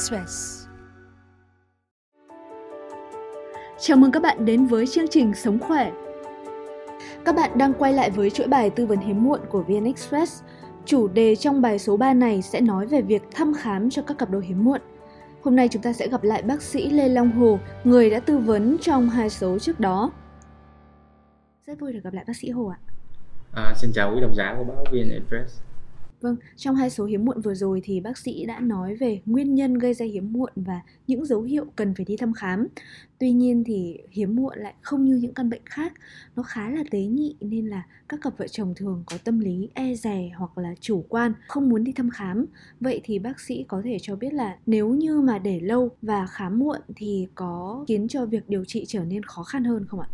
Express. Chào mừng các bạn đến với chương trình Sống khỏe. Các bạn đang quay lại với chuỗi bài tư vấn hiếm muộn của VN Express. Chủ đề trong bài số 3 này sẽ nói về việc thăm khám cho các cặp đôi hiếm muộn. Hôm nay chúng ta sẽ gặp lại bác sĩ Lê Long Hồ, người đã tư vấn trong hai số trước đó. Rất vui được gặp lại bác sĩ Hồ ạ. À, xin chào quý độc giả của báo VN Express. Vâng, trong hai số hiếm muộn vừa rồi thì bác sĩ đã nói về nguyên nhân gây ra hiếm muộn và những dấu hiệu cần phải đi thăm khám. Tuy nhiên thì hiếm muộn lại không như những căn bệnh khác, nó khá là tế nhị nên là các cặp vợ chồng thường có tâm lý e dè hoặc là chủ quan, không muốn đi thăm khám. Vậy thì bác sĩ có thể cho biết là nếu như mà để lâu và khám muộn thì có khiến cho việc điều trị trở nên khó khăn hơn không ạ?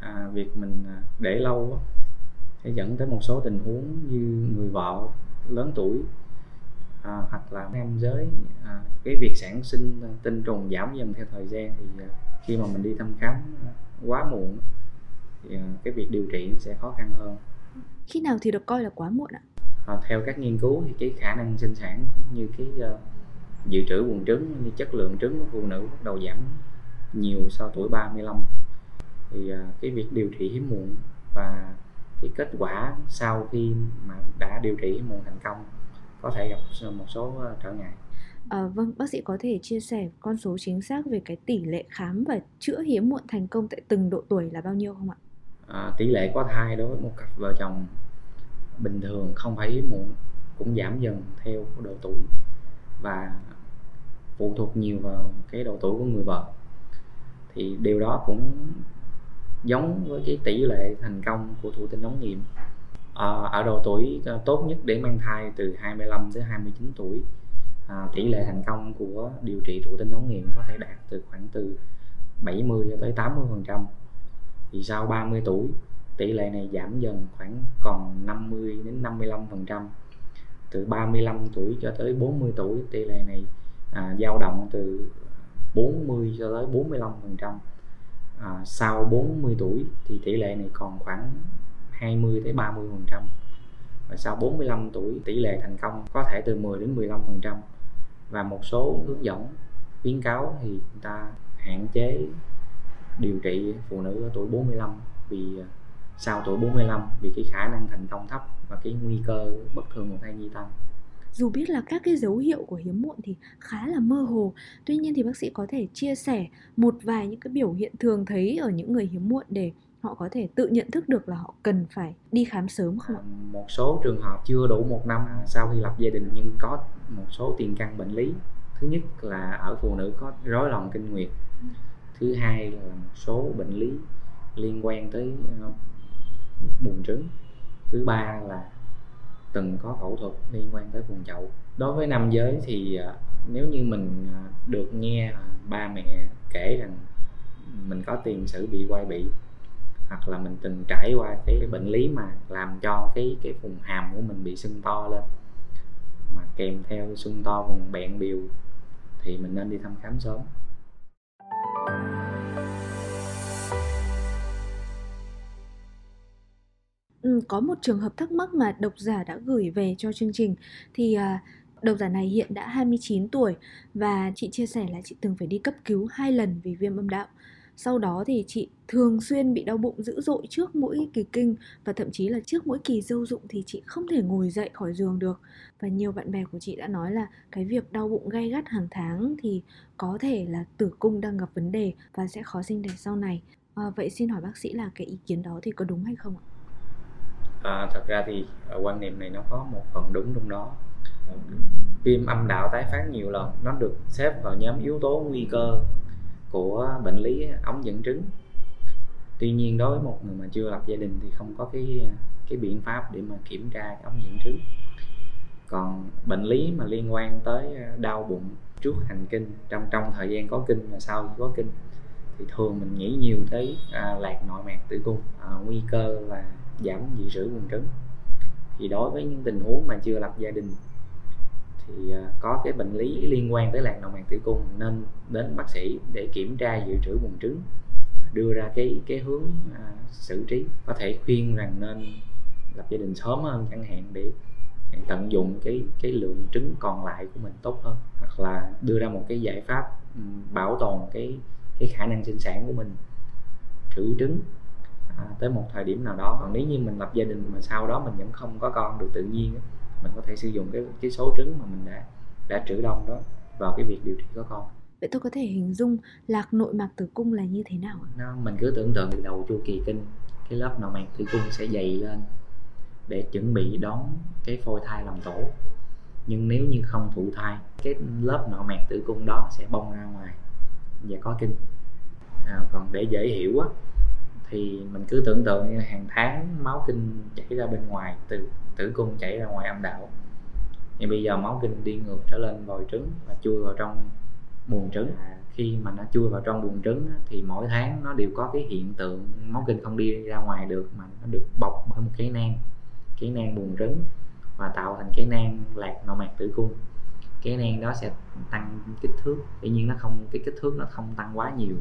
À, việc mình à, để lâu sẽ dẫn tới một số tình huống như người vợ lớn tuổi à, hoặc là nam giới à, cái việc sản sinh tinh trùng giảm dần theo thời gian thì à, khi mà mình đi thăm khám quá muộn thì à, cái việc điều trị sẽ khó khăn hơn. Khi nào thì được coi là quá muộn ạ? À, theo các nghiên cứu thì cái khả năng sinh sản như cái uh, dự trữ buồng trứng như chất lượng trứng của phụ nữ bắt đầu giảm nhiều sau tuổi 35 thì uh, cái việc điều trị hiếm muộn và cái kết quả sau khi mà đã điều trị muộn thành công có thể gặp một số ờ, trở ngại À, vâng, bác sĩ có thể chia sẻ con số chính xác về cái tỷ lệ khám và chữa hiếm muộn thành công tại từng độ tuổi là bao nhiêu không ạ? À, tỷ lệ có thai đối với một cặp vợ chồng bình thường không phải hiếm muộn cũng giảm dần theo độ tuổi và phụ thuộc nhiều vào cái độ tuổi của người vợ thì điều đó cũng giống với cái tỷ lệ thành công của thụ tinh ống nghiệm à, ở độ tuổi à, tốt nhất để mang thai từ 25 tới 29 tuổi à, tỷ lệ thành công của điều trị thụ tinh ống nghiệm có thể đạt từ khoảng từ 70 cho tới 80 phần trăm. Thì sau 30 tuổi tỷ lệ này giảm dần khoảng còn 50 đến 55 phần trăm. Từ 35 tuổi cho tới 40 tuổi tỷ lệ này à, dao động từ 40 cho tới 45 phần trăm à, sau 40 tuổi thì tỷ lệ này còn khoảng 20 tới 30 phần trăm. Và sau 45 tuổi tỷ lệ thành công có thể từ 10 đến 15 phần trăm. Và một số hướng dẫn khuyến cáo thì người ta hạn chế điều trị phụ nữ ở tuổi 45 vì à, sau tuổi 45 vì cái khả năng thành công thấp và cái nguy cơ bất thường của thai nhi tăng dù biết là các cái dấu hiệu của hiếm muộn thì khá là mơ hồ tuy nhiên thì bác sĩ có thể chia sẻ một vài những cái biểu hiện thường thấy ở những người hiếm muộn để họ có thể tự nhận thức được là họ cần phải đi khám sớm không ạ? Ờ, một số trường hợp chưa đủ một năm sau khi lập gia đình nhưng có một số tiền căn bệnh lý. Thứ nhất là ở phụ nữ có rối loạn kinh nguyệt. Thứ hai là một số bệnh lý liên quan tới ờ, buồn buồng trứng. Thứ ba là từng có phẫu thuật liên quan tới vùng chậu. Đối với nam giới thì à, nếu như mình à, được nghe à, ba mẹ kể rằng mình có tiền sử bị quay bị, hoặc là mình từng trải qua cái bệnh lý mà làm cho cái cái vùng hàm của mình bị sưng to lên, mà kèm theo sưng to vùng bẹn biểu thì mình nên đi thăm khám sớm. Ừ, có một trường hợp thắc mắc mà độc giả đã gửi về cho chương trình thì à, độc giả này hiện đã 29 tuổi và chị chia sẻ là chị từng phải đi cấp cứu hai lần vì viêm âm đạo. Sau đó thì chị thường xuyên bị đau bụng dữ dội trước mỗi kỳ kinh và thậm chí là trước mỗi kỳ dâu dụng thì chị không thể ngồi dậy khỏi giường được. Và nhiều bạn bè của chị đã nói là cái việc đau bụng gay gắt hàng tháng thì có thể là tử cung đang gặp vấn đề và sẽ khó sinh đẻ sau này. À, vậy xin hỏi bác sĩ là cái ý kiến đó thì có đúng hay không ạ? À, thật ra thì ờ, quan niệm này nó có một phần đúng trong đó. Viêm âm đạo tái phát nhiều lần nó được xếp vào nhóm yếu tố nguy cơ của bệnh lý ống dẫn trứng tuy nhiên đối với một người mà chưa lập gia đình thì không có cái ờ, cái biện pháp để mà kiểm tra cái ống dẫn trứng còn bệnh lý mà liên quan tới ờ, đau bụng trước hành kinh trong trong thời gian có kinh và sau khi có kinh thì thường mình nghĩ nhiều tới à, lạc nội mạc tử cung à, nguy cơ là giảm dị trữ buồng trứng. Thì đối với những tình huống mà chưa lập gia đình thì à, có cái bệnh lý liên quan tới lạc động màng tử cung nên đến bác sĩ để kiểm tra dự trữ buồng trứng đưa ra cái cái hướng à, xử trí. Có thể khuyên rằng nên lập gia đình sớm hơn chẳng hạn để để tận dụng cái cái lượng trứng còn lại của mình tốt hơn. Hoặc là đưa ra một cái giải pháp bảo tồn cái cái khả năng sinh sản của mình. Trữ trứng à, tới một thời điểm nào đó còn nếu như mình lập gia đình mà sau đó mình vẫn không có con được tự nhiên mình có thể sử dụng cái cái số trứng mà mình đã đã trữ đông đó vào cái việc điều trị có con. Vậy tôi có thể hình dung lạc nội mạc tử cung là như thế nào ạ? Nó, mình cứ tưởng tượng từ đầu chu kỳ kinh cái lớp nội mạc tử cung sẽ dày lên để chuẩn bị đón cái phôi thai làm tổ. Nhưng nếu như không thụ thai cái lớp nội mạc tử cung đó sẽ bong ra ngoài và có kinh. À, còn để dễ hiểu á thì mình cứ tưởng tượng như hàng tháng máu kinh chảy ra bên ngoài từ tử cung chảy ra ngoài âm đạo. Nhưng bây giờ máu kinh đi ngược trở lên vòi trứng và chui vào trong buồng trứng. Khi mà nó chui vào trong buồng trứng thì mỗi tháng nó đều có cái hiện tượng máu kinh không đi ra ngoài được mà nó được bọc bởi một cái nang cái nang buồng trứng và tạo thành cái nang lạc nội mạc tử cung. Cái nang đó sẽ tăng kích thước tuy nhiên nó không cái kích thước nó không tăng quá nhiều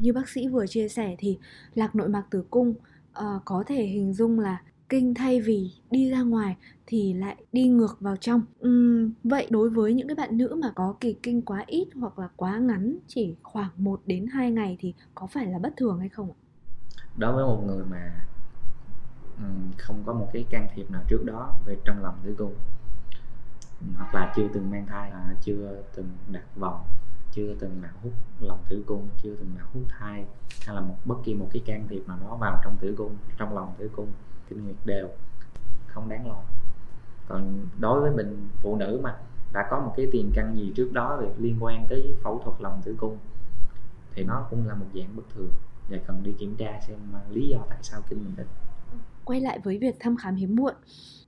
như bác sĩ vừa chia sẻ thì lạc nội mạc tử cung uh, có thể hình dung là kinh thay vì đi ra ngoài thì lại đi ngược vào trong. Uhm, vậy đối với những cái bạn nữ mà có kỳ kinh quá ít hoặc là quá ngắn chỉ khoảng 1 đến 2 ngày thì có phải là bất thường hay không ạ? Đối với một người mà không có một cái can thiệp nào trước đó về trong lòng tử cung hoặc là chưa từng mang thai à, chưa từng đặt vòng chưa từng nào hút lòng tử cung, chưa từng nào hút thai, hay là một bất kỳ một cái can thiệp nào đó vào trong tử cung, trong lòng tử cung, kinh nguyệt đều. Không đáng lo. Còn đối với mình phụ nữ mà đã có một cái tiền căn gì trước đó về liên quan tới phẫu thuật lòng tử cung, thì nó cũng là một dạng bất thường. Và cần đi kiểm tra xem à, lý do tại sao kinh mình ít quay lại với việc thăm khám hiếm muộn,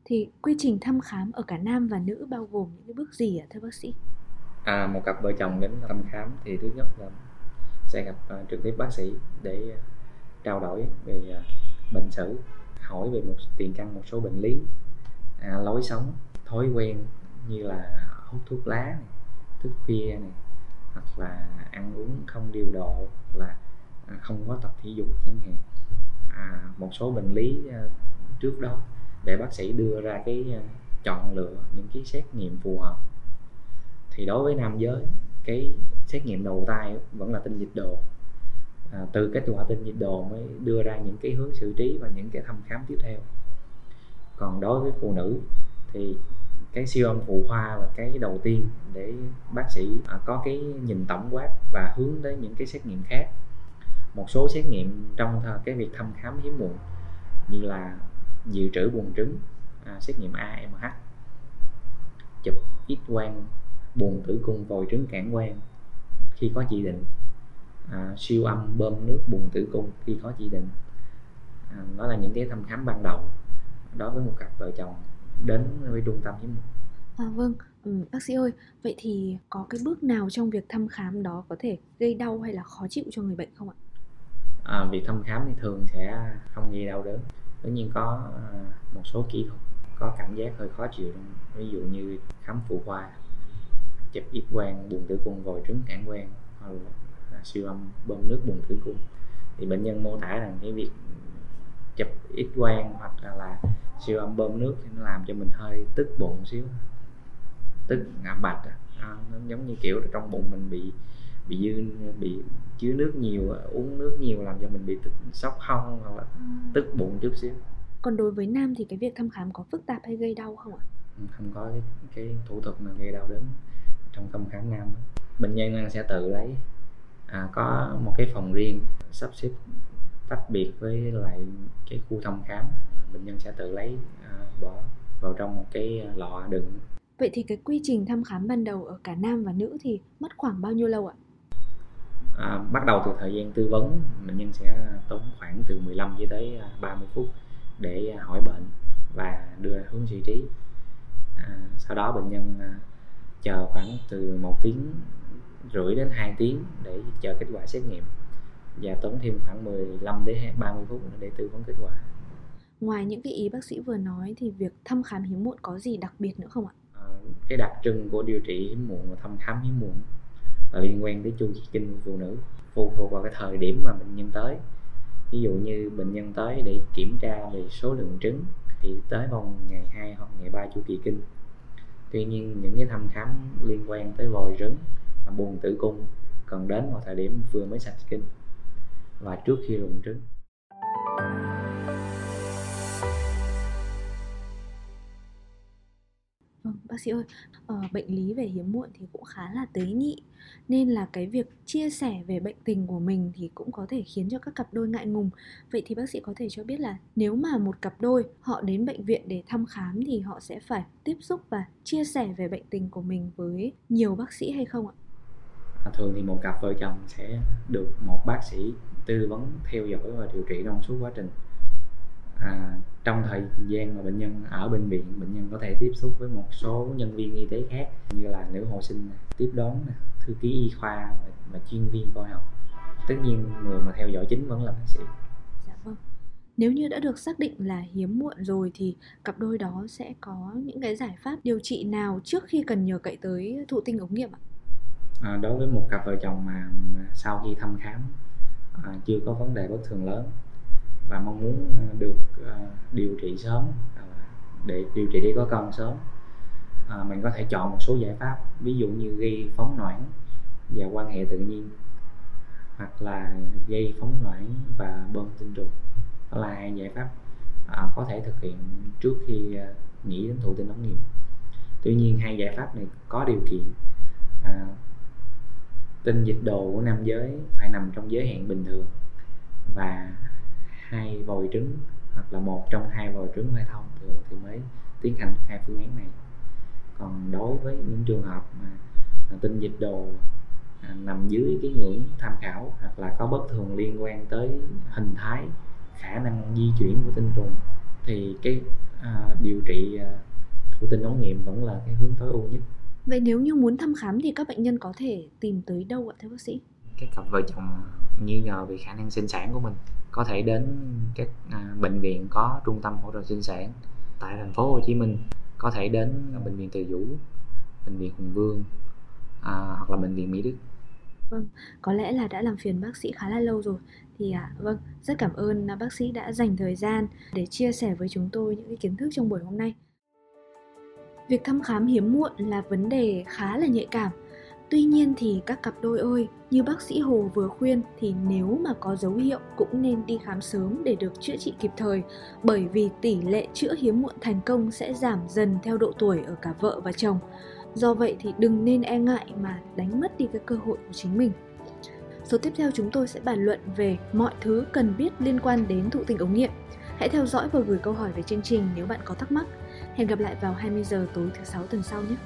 thì quy trình thăm khám ở cả nam và nữ bao gồm những bước gì ạ, thưa bác sĩ? À, một cặp vợ chồng đến thăm khám thì thứ nhất là sẽ gặp uh, trực tiếp bác sĩ để uh, trao đổi về uh, bệnh sử hỏi về một tiền căn một số bệnh lý à, lối sống thói quen như là hút thuốc lá này, thức khuya này hoặc là ăn uống không điều độ hoặc là không có tập thể dục chẳng hạn. À, một số bệnh lý trước đó để bác sĩ đưa ra cái chọn lựa những cái xét nghiệm phù hợp thì đối với nam giới cái xét nghiệm đầu tay vẫn là tinh dịch đồ. À, từ kết quả tinh dịch đồ mới đưa ra những cái hướng xử trí và những cái thăm khám tiếp theo. Còn đối với phụ nữ thì cái siêu âm phụ khoa là cái đầu tiên để bác sĩ à, có cái nhìn tổng quát và hướng tới những cái xét nghiệm khác. Một số xét nghiệm trong cái việc thăm khám hiếm muộn như là dự trữ buồng trứng à, xét nghiệm AMH chụp X quang buồng tử cung vòi trứng cản quang khi có chỉ định. À, siêu âm bơm nước buồng tử cung khi có chỉ định. À, đó là những cái thăm khám ban đầu đối với một cặp vợ chồng đến với trung tâm hiếm muộn. À, vâng, ừ, bác sĩ ơi, vậy thì có cái bước nào trong việc thăm khám đó có thể gây đau hay là khó chịu cho người bệnh không ạ? À, việc thăm khám thì thường sẽ không gây đau đớn. Tất nhiên có à, một số kỹ thuật có cảm giác hơi khó chịu, ví dụ như khám phụ khoa, chụp x quang buồng tử cung vòi trứng cản quang hoặc là siêu âm bơm nước buồng tử cung. Thì bệnh nhân mô tả rằng cái việc chụp x quang hoặc là, là siêu âm bơm nước thì nó làm cho mình hơi tức bụng xíu tức ngã bạch à, nó giống như kiểu trong bụng mình bị bị dư bị chứa nước nhiều uống nước nhiều làm cho mình bị tức sốc hông hoặc là ừ. tức bụng chút xíu còn đối với nam thì cái việc thăm khám có phức tạp hay gây đau không ạ ừ, không có cái, cái thủ thuật nào gây đau đớn trong thăm khám nam bệnh nhân sẽ tự lấy à, có một cái phòng riêng sắp xếp tách biệt với lại cái khu thăm khám bệnh nhân sẽ tự lấy à, bỏ vào trong một cái lọ đựng Vậy thì cái quy trình thăm khám ban đầu ở cả nam và nữ thì mất khoảng bao nhiêu lâu ạ? À, bắt đầu từ thời gian tư vấn, bệnh nhân sẽ tốn khoảng từ 15 cho tới 30 à, phút để à, hỏi bệnh và đưa hướng xử trí. À, sau đó bệnh nhân à, chờ khoảng từ một tiếng rưỡi đến 2 tiếng để chờ kết quả xét nghiệm và tốn thêm khoảng 15 đến 30 phút để tư vấn kết quả. Ngoài những cái ý bác sĩ vừa nói thì việc thăm khám hiếm muộn có gì đặc biệt nữa không ạ? cái đặc trưng của điều trị hiếm muộn và thăm khám hiếm muộn là liên quan tới chu kỳ kinh của phụ nữ phụ thuộc vào cái thời điểm mà bệnh nhân tới ví dụ như bệnh nhân tới để kiểm tra về số lượng trứng thì tới vào ngày 2 hoặc ngày 3 chu kỳ kinh tuy nhiên, những cái thăm khám liên quan tới vòi trứng và buồng tử cung cần đến vào thời điểm vừa mới sạch kinh và trước khi rụng trứng. Vâng, bác sĩ ơi, ờ, bệnh lý về hiếm muộn thì cũng khá là tế nhị nên là cái việc chia sẻ về bệnh tình của mình thì cũng có thể khiến cho các cặp đôi ngại ngùng. Vậy thì bác sĩ có thể cho biết là nếu mà một cặp đôi họ đến bệnh viện để thăm khám thì họ sẽ phải tiếp xúc và chia sẻ về bệnh tình của mình với nhiều bác sĩ hay không ạ? À, thường thì một cặp vợ chồng sẽ được một bác sĩ tư vấn theo dõi và điều trị trong suốt quá trình à, trong thời gian mà bệnh nhân ở bệnh viện bệnh nhân có thể tiếp xúc với một số nhân viên y tế khác như là nữ hộ sinh tiếp đón thư ký y khoa và chuyên viên coi học. Tất nhiên người mà theo dõi chính vẫn là bác sĩ. Dạ vâng. Nếu như đã được xác định là hiếm muộn rồi thì cặp đôi đó sẽ có những cái giải pháp điều trị nào trước khi cần nhờ cậy tới thụ tinh ống nghiệm ạ? À, đối với một cặp vợ chồng mà, mà sau khi thăm khám à, chưa có vấn đề bất thường lớn và mong muốn à, được à, điều trị sớm à, để điều trị để có con sớm. À, mình có thể chọn một số giải pháp ví dụ như gây phóng noãn và quan hệ tự nhiên hoặc là dây phóng loãng và bơm tinh trùng. Đó là hai giải pháp à, có thể thực hiện trước khi à, nghĩ đến thụ tinh ống nghiệm. Tuy nhiên hai giải pháp này có điều kiện à, tinh dịch đồ của nam giới phải nằm trong giới hạn bình thường và hai vòi trứng hoặc là một trong hai vòi trứng phải thông thường thì mới tiến hành hai phương án này còn đối với những trường hợp mà à, tinh dịch đồ à, nằm dưới cái ngưỡng tham khảo hoặc là có bất thường liên quan tới hình thái khả năng di chuyển của tinh trùng thì cái à, điều trị à, thụ tinh ống nghiệm vẫn là cái hướng tối ưu nhất Vậy nếu như muốn thăm khám thì các bệnh nhân có thể tìm tới đâu ạ thưa bác sĩ? Các cặp vợ chồng nghi ngờ về khả năng sinh sản của mình. Có thể đến các à, bệnh viện có trung tâm hỗ trợ sinh sản tại thành phố Hồ Chí Minh. Có thể đến bệnh viện Từ Dũ bệnh viện Hùng Vương à, hoặc là bệnh viện Mỹ Đức. Vâng, có lẽ là đã làm phiền bác sĩ khá là lâu rồi. Thì à, vâng rất cảm ơn à, bác sĩ đã dành thời gian để chia sẻ với chúng tôi những cái kiến thức trong buổi hôm nay. Việc thăm khám hiếm muộn là vấn đề khá là nhạy cảm. Tuy nhiên thì các cặp đôi ơi, như bác sĩ Hồ vừa khuyên thì nếu mà có dấu hiệu cũng nên đi khám sớm để được chữa trị kịp thời bởi vì tỷ lệ chữa hiếm muộn thành công sẽ giảm dần theo độ tuổi ở cả vợ và chồng. Do vậy thì đừng nên e ngại mà đánh mất đi cái cơ hội của chính mình. Số tiếp theo chúng tôi sẽ bàn luận về mọi thứ cần biết liên quan đến thụ tinh ống nghiệm. Hãy theo dõi và gửi câu hỏi về chương trình nếu bạn có thắc mắc. Hẹn gặp lại vào 20 giờ tối thứ sáu tuần sau nhé.